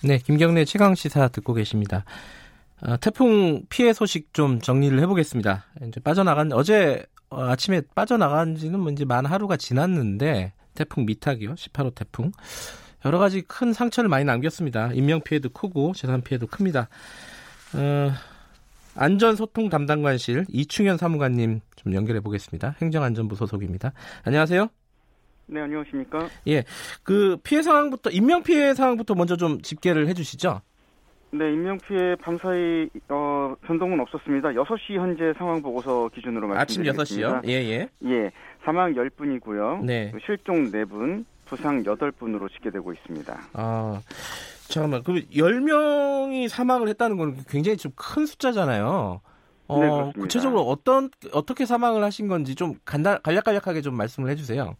네, 김경래 최강 시사 듣고 계십니다. 어, 태풍 피해 소식 좀 정리를 해보겠습니다. 이제 빠져나간 어제 어, 아침에 빠져나간 지는 뭐 이제 만 하루가 지났는데 태풍 미탁이요, 18호 태풍. 여러 가지 큰 상처를 많이 남겼습니다. 인명 피해도 크고 재산 피해도 큽니다. 어, 안전소통 담당관실 이충현 사무관님 좀 연결해 보겠습니다. 행정안전부 소속입니다. 안녕하세요. 네, 안녕하십니까? 예. 그 피해 상황부터 인명 피해 상황부터 먼저 좀 집계를 해 주시죠. 네, 인명피해 밤사이 어, 변동은 없었습니다. 6시 현재 상황 보고서 기준으로 말씀드리겠습니다. 아침 6시요? 예, 예. 예. 사망 10분이고요. 네. 실종 4분, 부상 8분으로 집계되고 있습니다. 아, 잠깐만. 그럼 10명이 사망을 했다는 건 굉장히 좀 큰 숫자잖아요. 어, 네, 그렇습니다. 구체적으로 어떤 어떻게 사망을 하신 건지 좀 간단 간략간략하게 좀 말씀을 해 주세요.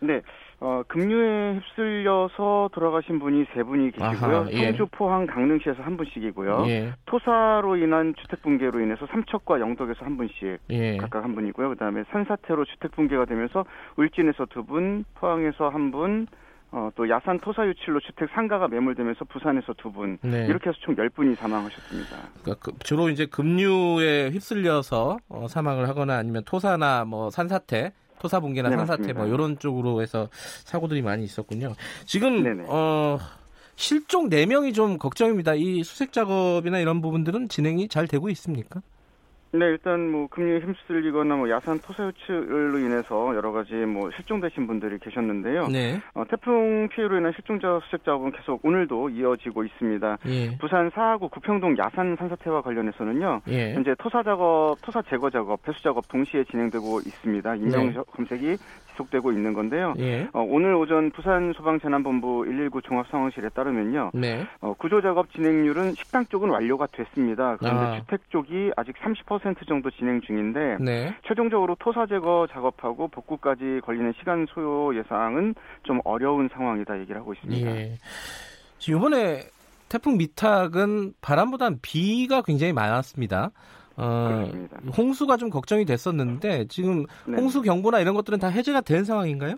네. 어, 급류에 휩쓸려서 돌아가신 분이 세 분이 계시고요. 아하, 예. 성주, 포항, 강릉시에서 한 분씩이고요. 예. 토사로 인한 주택 붕괴로 인해서 삼척과 영덕에서 한 분씩 예. 각각 한 분이고요. 그다음에 산사태로 주택 붕괴가 되면서 울진에서 두 분, 포항에서 한 분, 어, 또 야산 토사 유출로 주택 상가가 매몰되면서 부산에서 두 분, 네. 이렇게 해서 총 10분이 사망하셨습니다. 그러니까 그- 주로 이제 급류에 휩쓸려서 어, 사망을 하거나 아니면 토사나 뭐 산사태, 토사 붕괴나 네, 산사태 맞습니다. 뭐 이런 쪽으로 해서 사고들이 많이 있었군요. 지금 네네. 어 실종 4명이 좀 걱정입니다. 이 수색 작업이나 이런 부분들은 진행이 잘 되고 있습니까? 네, 일단 뭐 금리에 힘쓸리거나 뭐 야산 토사 유출로 인해서 여러 가지 뭐 실종되신 분들이 계셨는데요. 네. 어, 태풍 피해로 인한 실종자 수색 작업은 계속 오늘도 이어지고 있습니다. 예. 부산 사하구 구평동 야산 산사태와 관련해서는요. 예. 현재 토사 작업, 토사 제거 작업, 배수 작업 동시에 진행되고 있습니다. 인명 네. 검색이 지속되고 있는 건데요. 예. 어, 오늘 오전 부산 소방재난본부 119 종합상황실에 따르면요. 네. 어, 구조 작업 진행률은 식당 쪽은 완료가 됐습니다. 그런데 아. 주택 쪽이 아직 30% 정도 진행 중인데 네. 최종적으로 토사 제거 작업하고 복구까지 걸리는 시간 소요 예상은 좀 어려운 상황이다 얘기를 하고 있습니다. 예. 이번에 태풍 미탁은 바람보다는 비가 굉장히 많았습니다. 어, 그렇습니다. 홍수가 좀 걱정이 됐었는데 지금 네. 홍수 경보나 이런 것들은 다 해제가 된 상황인가요?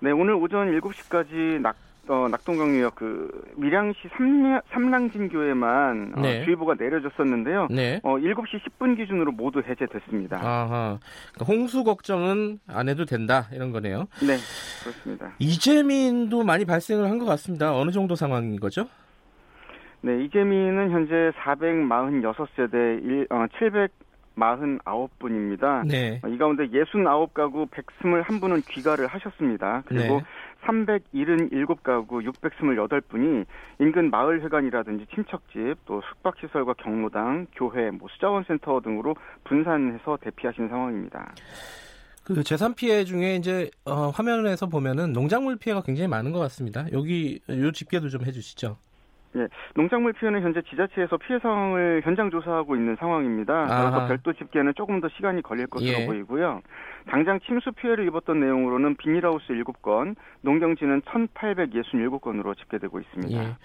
네, 오늘 오전 7시까지 낙, 어, 낙동강유역 그 밀양시 삼량, 삼랑진교에만 어, 네. 주의보가 내려졌었는데요. 네. 어, 7시 10분 기준으로 모두 해제됐습니다. 아하. 그러니까 홍수 걱정은 안 해도 된다 이런 거네요. 네, 그렇습니다. 이재민도 많이 발생을 한 것 같습니다. 어느 정도 상황인 거죠? 네, 이재민은 현재 446세대 1, 어, 749분입니다. 네. 이 가운데 69가구 121분은 귀가를 하셨습니다. 그리고 네. 377가구 628분이 인근 마을회관이라든지 친척집, 또 숙박시설과 경로당, 교회, 뭐 수자원센터 등으로 분산해서 대피하신 상황입니다. 그 재산 피해 중에 이제 어, 화면에서 보면은 농작물 피해가 굉장히 많은 것 같습니다. 여기 요 집계도 좀 해주시죠. 예, 농작물 피해는 현재 지자체에서 피해 상황을 현장 조사하고 있는 상황입니다. 아하. 그래서 별도 집계는 조금 더 시간이 걸릴 것으로 예. 보이고요. 당장 침수 피해를 입었던 내용으로는 비닐하우스 7건, 농경지는 1,867건으로 집계되고 있습니다. 예.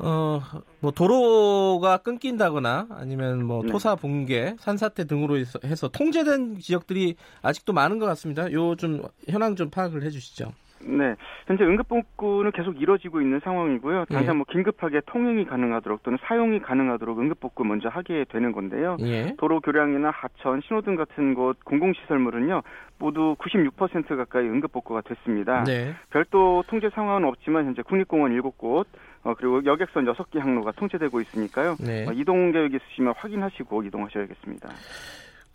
어, 뭐 도로가 끊긴다거나 아니면 뭐 네. 토사 붕괴, 산사태 등으로 해서, 해서 통제된 지역들이 아직도 많은 것 같습니다. 요 좀 현황 좀 파악을 해 주시죠. 네, 현재 응급복구는 계속 이뤄지고 있는 상황이고요. 당장 예. 뭐 긴급하게 통행이 가능하도록 또는 사용이 가능하도록 응급복구 먼저 하게 되는 건데요. 예. 도로 교량이나 하천, 신호등 같은 곳 공공시설물은요 모두 96% 가까이 응급복구가 됐습니다. 네. 별도 통제 상황은 없지만 현재 국립공원 7곳 어, 그리고 여객선 6개 항로가 통제되고 있으니까요. 네. 어, 이동 계획 있으시면 확인하시고 이동하셔야겠습니다.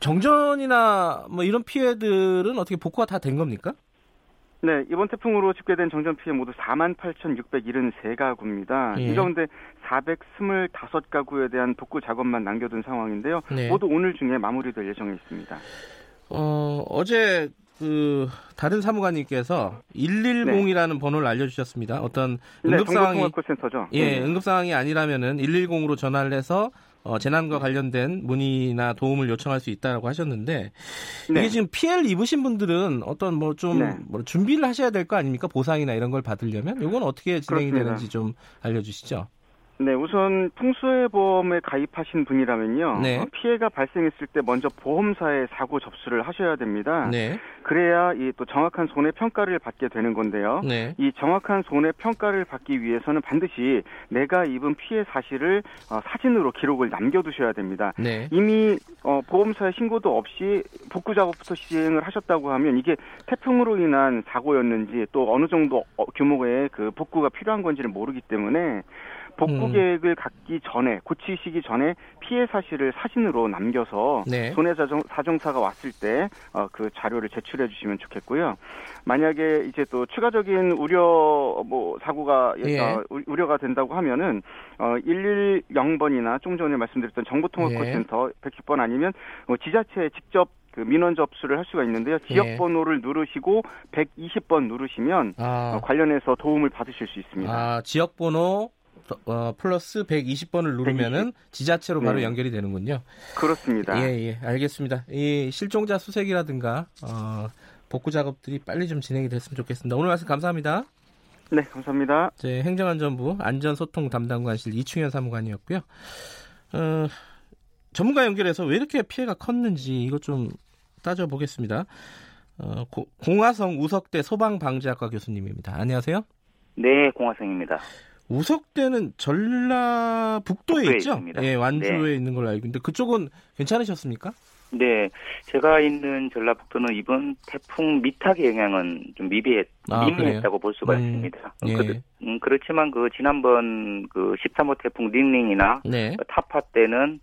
정전이나 뭐 이런 피해들은 어떻게 복구가 다 된 겁니까? 네, 이번 태풍으로 집계된 정전 피해 모두 48,673가구입니다. 예. 이 가운데 425가구에 대한 복구 작업만 남겨둔 상황인데요. 네. 모두 오늘 중에 마무리될 예정에 있습니다. 어, 어제 그 다른 사무관님께서 110이라는 네. 번호를 알려주셨습니다. 어떤 응급 상황이. 예, 네. 응급 상황이 아니라면은 110으로 전화를 해서 어, 재난과 관련된 문의나 도움을 요청할 수 있다고 하셨는데 네. 이게 지금 피해를 입으신 분들은 어떤 뭐좀 네. 뭐 준비를 하셔야 될 거 아닙니까 보상이나 이런 걸 받으려면 이건 어떻게 진행이 그렇습니다. 되는지 좀 알려주시죠. 네, 우선 풍수해보험에 가입하신 분이라면요. 네. 어, 피해가 발생했을 때 먼저 보험사에 사고 접수를 하셔야 됩니다. 네. 그래야 이 또 정확한 손해 평가를 받게 되는 건데요. 네. 이 정확한 손해 평가를 받기 위해서는 반드시 내가 입은 피해 사실을 어, 사진으로 기록을 남겨두셔야 됩니다. 네. 이미 어, 보험사에 신고도 없이 복구 작업부터 시행을 하셨다고 하면 이게 태풍으로 인한 사고였는지 또 어느 정도 어, 규모의 그 복구가 필요한 건지를 모르기 때문에 복구 음. 계획을 갖기 전에 고치시기 전에 피해 사실을 사진으로 남겨서 네. 손해사정 사정사가 왔을 때그 어, 그 자료를 제출해 주시면 좋겠고요. 만약에 이제 또 추가적인 우려 뭐 사고가 예. 어, 우려가 된다고 하면은 어 110번이나 좀 전에 말씀드렸던 정보통합콜센터 예. 110번 아니면 뭐 지자체에 직접 그 민원 접수를 할 수가 있는데요. 지역 예. 번호를 누르시고 120번 누르시면 아. 어, 관련해서 도움을 받으실 수 있습니다. 아, 지역 번호 어, 플러스 120번을 누르면은 120. 지자체로 바로 네. 연결이 되는군요. 그렇습니다. 예, 예, 알겠습니다. 이 실종자 수색이라든가 어, 복구 작업들이 빨리 좀 진행이 됐으면 좋겠습니다. 오늘 말씀 감사합니다. 네, 감사합니다. 제 행정안전부 안전소통 담당관실 이충현 사무관이었고요. 어, 전문가 연결해서 왜 이렇게 피해가 컸는지 이것 좀 따져보겠습니다. 어, 고, 공화성 우석대 소방방재학과 교수님입니다. 안녕하세요. 네, 공화성입니다. 우석대는 전라북도에 있죠? 있습니다. 예, 완주에 네. 있는 걸로 알고 있는데 그쪽은 괜찮으셨습니까? 네, 제가 있는 전라북도는 이번 태풍 미탁의 영향은 좀 미비했, 아, 미미했다고 볼 수가 음, 있습니다. 예. 그, 음, 그렇지만 그 지난번 그 13호 태풍 닝닝이나 네. 그 타파 때는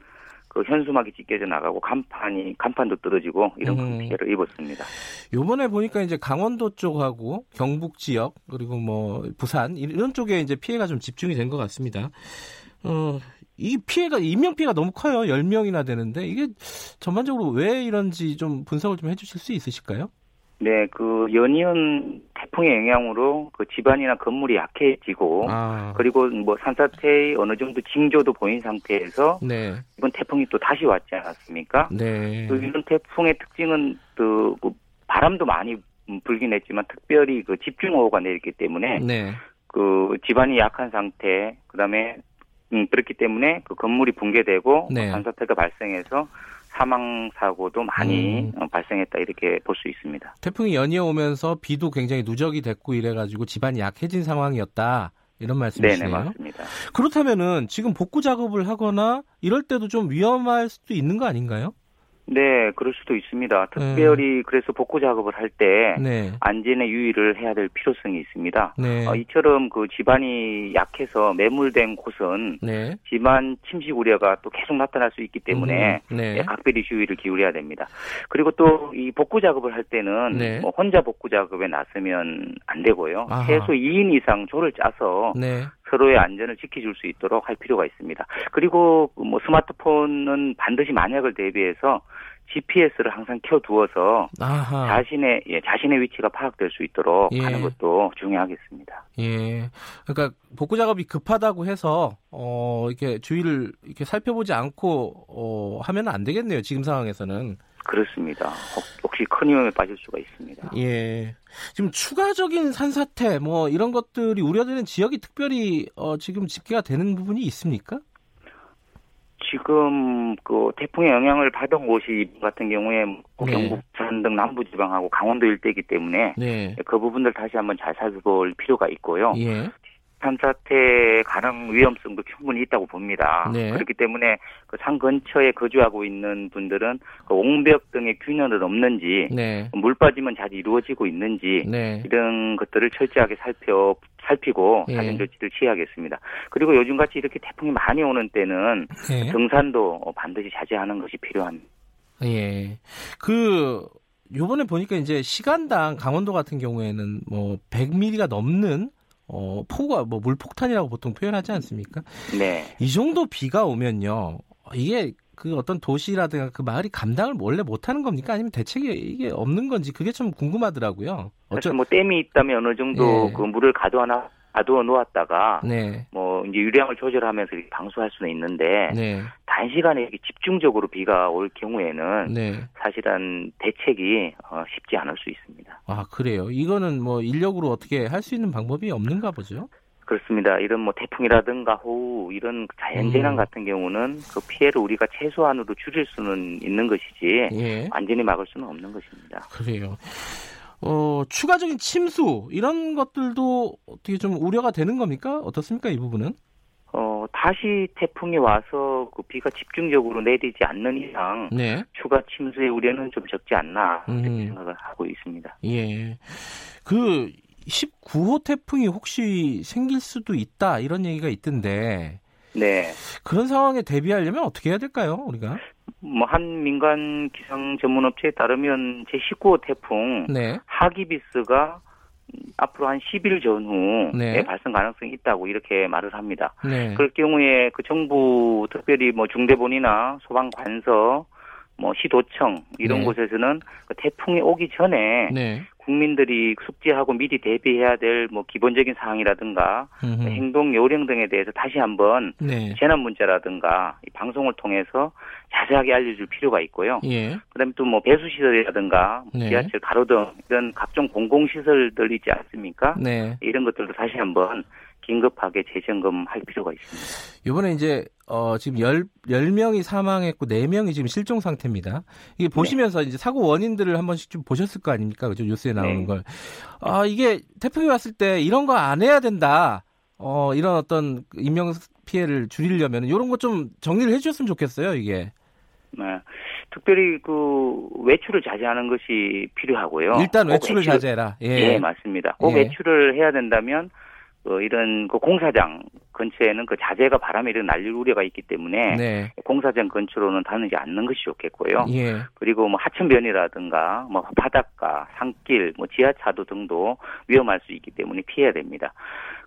그 현수막이 찢겨져 나가고 간판이 간판도 떨어지고 이런 음. 피해를 입었습니다. 요번에 보니까 이제 강원도 쪽하고 경북 지역 그리고 뭐 부산 이런 쪽에 이제 피해가 좀 집중이 된 것 같습니다. 어, 이 피해가 인명 피해가 너무 커요. 10명이나 되는데 이게 전반적으로 왜 이런지 좀 분석을 좀 해 주실 수 있으실까요? 네, 그 연이은 태풍의 영향으로 그 집안이나 건물이 약해지고 아. 그리고 뭐 산사태의 어느 정도 징조도 보인 상태에서 네. 이번 태풍이 또 다시 왔지 않았습니까? 네. 그 이런 태풍의 특징은 그 바람도 많이 불긴 했지만 특별히 그 집중호우가 내렸기 때문에 네. 그 집안이 약한 상태 그다음에 음, 그렇기 때문에 그 건물이 붕괴되고 네. 산사태가 발생해서 사망 사고도 많이 음. 어, 발생했다 이렇게 볼 수 있습니다. 태풍이 연이어 오면서 비도 굉장히 누적이 됐고 이래가지고 집안이 약해진 상황이었다. 이런 말씀이시네요. 네네 맞습니다. 그렇다면은 지금 복구 작업을 하거나 이럴 때도 좀 위험할 수도 있는 거 아닌가요? 네, 그럴 수도 있습니다. 특별히 네. 그래서 복구 작업을 할때 네. 안전에 유의를 해야 될 필요성이 있습니다. 네. 어, 이처럼 그 집안이 약해서 매물된 곳은 네. 집안 침식 우려가 또 계속 나타날 수 있기 때문에 음, 네. 예, 각별히 주의를 기울여야 됩니다. 그리고 또 이 복구 작업을 할 때는 네. 뭐 혼자 복구 작업에 나서면 안 되고요. 아하. 최소 2인 이상 조를 짜서 서로의 안전을 지켜줄 수 있도록 할 필요가 있습니다. 그리고 뭐 스마트폰은 반드시 만약을 대비해서 GPS를 항상 켜두어서 아하. 자신의 예, 자신의 위치가 파악될 수 있도록 예. 하는 것도 중요하겠습니다. 예, 그러니까 복구 작업이 급하다고 해서 어 이렇게 주의를 이렇게 살펴보지 않고 어 하면 안 되겠네요. 지금 상황에서는. 그렇습니다. 혹시 큰 위험에 빠질 수가 있습니다. 예. 지금 추가적인 산사태 뭐 이런 것들이 우려되는 지역이 특별히 어, 지금 집계가 되는 부분이 있습니까? 지금 그 태풍의 영향을 받은 곳이 같은 경우에 뭐 네. 경북 산등 남부 지방하고 강원도 일대이기 때문에 네. 그 부분들 다시 한번 잘 살펴볼 필요가 있고요. 예. 산사태 가능 위험성도 충분히 있다고 봅니다. 네. 그렇기 때문에 그 산 근처에 거주하고 있는 분들은 그 옹벽 등의 균열은 없는지 네. 물 빠짐은 잘 이루어지고 있는지 네. 이런 것들을 철저하게 살펴 살피고 예. 사전 조치를 취해야겠습니다. 그리고 요즘같이 이렇게 태풍이 많이 오는 때는 예. 등산도 반드시 자제하는 것이 필요합니다. 예. 그 요번에 보니까 이제 시간당 강원도 같은 경우에는 뭐 100mm가 넘는 어, 폭우가 뭐 물폭탄이라고 보통 표현하지 않습니까? 네. 이 정도 비가 오면요. 이게 그 어떤 도시라든가 그 마을이 감당을 원래 못하는 겁니까? 아니면 대책이 이게 없는 건지 그게 좀 궁금하더라고요. 어쩌... 뭐 댐이 있다면 어느 정도 예. 그 물을 가둬나 가두어 놓았다가 네. 뭐 이제 유량을 조절하면서 이렇게 방수할 수는 있는데 네. 단시간에 이렇게 집중적으로 비가 올 경우에는 네. 사실은 대책이 어, 쉽지 않을 수 있습니다. 아 그래요? 이거는 뭐 인력으로 어떻게 할 수 있는 방법이 없는가 보죠? 그렇습니다. 이런 뭐 태풍이라든가 호우 이런 자연재난 음. 같은 경우는 그 피해를 우리가 최소한으로 줄일 수는 있는 것이지 예. 완전히 막을 수는 없는 것입니다. 그래요. 어, 추가적인 침수 이런 것들도 어떻게 좀 우려가 되는 겁니까? 어떻습니까 이 부분은? 어, 다시 태풍이 와서 그 비가 집중적으로 내리지 않는 이상 네. 추가 침수의 우려는 좀 적지 않나 음. 이렇게 생각을 하고 있습니다. 예. 그 19호 태풍이 혹시 생길 수도 있다 이런 얘기가 있던데. 네. 그런 상황에 대비하려면 어떻게 해야 될까요, 우리가? 뭐 한 민간 기상 전문 업체에 따르면 제 19호 태풍 네. 하기비스가 앞으로 한 10일 전후에 네. 발생 가능성이 있다고 이렇게 말을 합니다. 네. 그럴 경우에 그 정부 특별히 뭐 중대본이나 소방관서 뭐 시도청 이런 네. 곳에서는 그 태풍이 오기 전에 네. 국민들이 숙지하고 미리 대비해야 될 뭐 기본적인 사항이라든가 음흠. 행동 요령 등에 대해서 다시 한번 네. 재난 문자라든가 방송을 통해서 자세하게 알려줄 필요가 있고요. 예. 그다음에 또 뭐 배수 시설이라든가 네. 지하철 가로등 이런 각종 공공 시설들 있지 않습니까? 네. 이런 것들도 다시 한번 긴급하게 재점검할 필요가 있습니다. 이번에 이제 어 지금 열 10명이 사망했고 4명이 지금 실종 상태입니다. 이게 네. 보시면서 네. 이제 사고 원인들을 한 번씩 좀 보셨을 거 아닙니까? 그죠? 뉴스에 나오는 네. 걸. 아, 이게 태풍이 왔을 때 이런 거 안 해야 된다. 어, 이런 어떤 인명 피해를 줄이려면 이런 거 좀 정리를 해 주셨으면 좋겠어요, 이게. 네. 특별히 그 외출을 자제하는 것이 필요하고요. 일단 외출을 외출, 자제해라. 예. 예, 맞습니다. 꼭 예. 외출을 해야 된다면 어, 이런 그 공사장 근처에는 그 자재가 바람에 이런 날릴 우려가 있기 때문에 네. 공사장 근처로는 다니지 않는 것이 좋겠고요. 예. 그리고 뭐 하천변이라든가 뭐 바닷가, 산길, 뭐 지하차도 등도 위험할 수 있기 때문에 피해야 됩니다.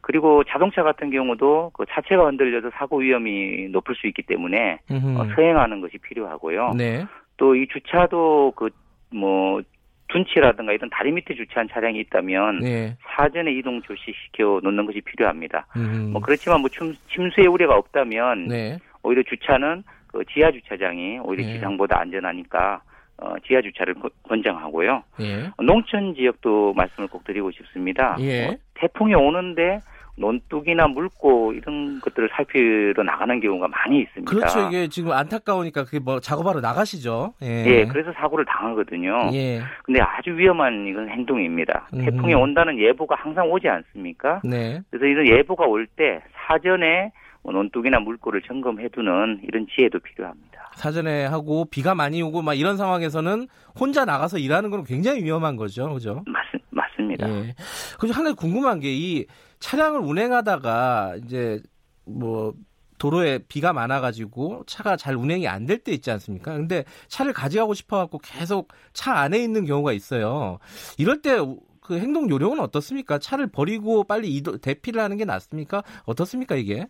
그리고 자동차 같은 경우도 그 차체가 흔들려서 사고 위험이 높을 수 있기 때문에 어, 서행하는 것이 필요하고요. 네. 또이 주차도 그뭐 둔치라든가 이런 다리 밑에 주차한 차량이 있다면 네. 사전에 이동 조치시켜 놓는 것이 필요합니다. 음. 뭐 그렇지만 뭐 침, 침수의 우려가 없다면 네. 오히려 주차는 그 지하 주차장이 오히려 네. 지상보다 안전하니까 어, 지하 주차를 권장하고요. 예. 농촌 지역도 말씀을 꼭 드리고 싶습니다. 예. 어, 태풍이 오는데 논둑이나 물고 이런 것들을 살피러 나가는 경우가 많이 있습니다. 그렇죠. 이게 지금 안타까우니까 그게 뭐 작업하러 나가시죠. 예. 예 그래서 사고를 당하거든요. 예. 근데 아주 위험한 이건 행동입니다. 음. 태풍이 온다는 예보가 항상 오지 않습니까? 네. 그래서 이런 예보가 올 때 사전에 뭐 논둑이나 물고를 점검해두는 이런 지혜도 필요합니다. 사전에 하고 비가 많이 오고 막 이런 상황에서는 혼자 나가서 일하는 건 굉장히 위험한 거죠, 그죠? 맞, 맞습니다. 예. 그래서 한 가지 궁금한 게 이 차량을 운행하다가 이제 뭐 도로에 비가 많아가지고 차가 잘 운행이 안 될 때 있지 않습니까? 근데 차를 가져가고 싶어갖고 계속 차 안에 있는 경우가 있어요. 이럴 때 그 행동 요령은 어떻습니까? 차를 버리고 빨리 이도, 대피를 하는 게 낫습니까? 어떻습니까 이게?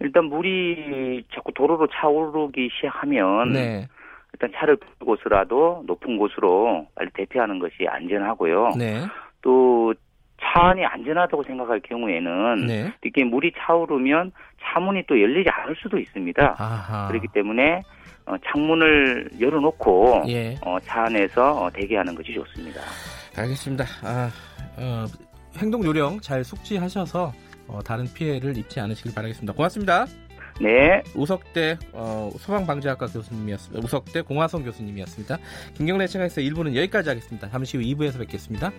일단 물이 자꾸 도로로 차오르기 시작하면 네. 일단 차를 곳으라도 높은 곳으로 빨리 대피하는 것이 안전하고요. 네. 또 차안이 안전하다고 생각할 경우에는 네. 이렇게 물이 차오르면 차문이 또 열리지 않을 수도 있습니다. 아하. 그렇기 때문에 어, 창문을 열어놓고 예. 어, 차 안에서 어, 대기하는 것이 좋습니다. 알겠습니다. 아, 어, 행동 요령 잘 숙지하셔서 어, 다른 피해를 입지 않으시길 바라겠습니다. 고맙습니다. 네. 우석대 어, 소방방재학과 교수님이었습니다. 우석대 공화성 교수님이었습니다. 김경래 채널에서 1부는 여기까지 하겠습니다. 잠시 후 2부에서 뵙겠습니다.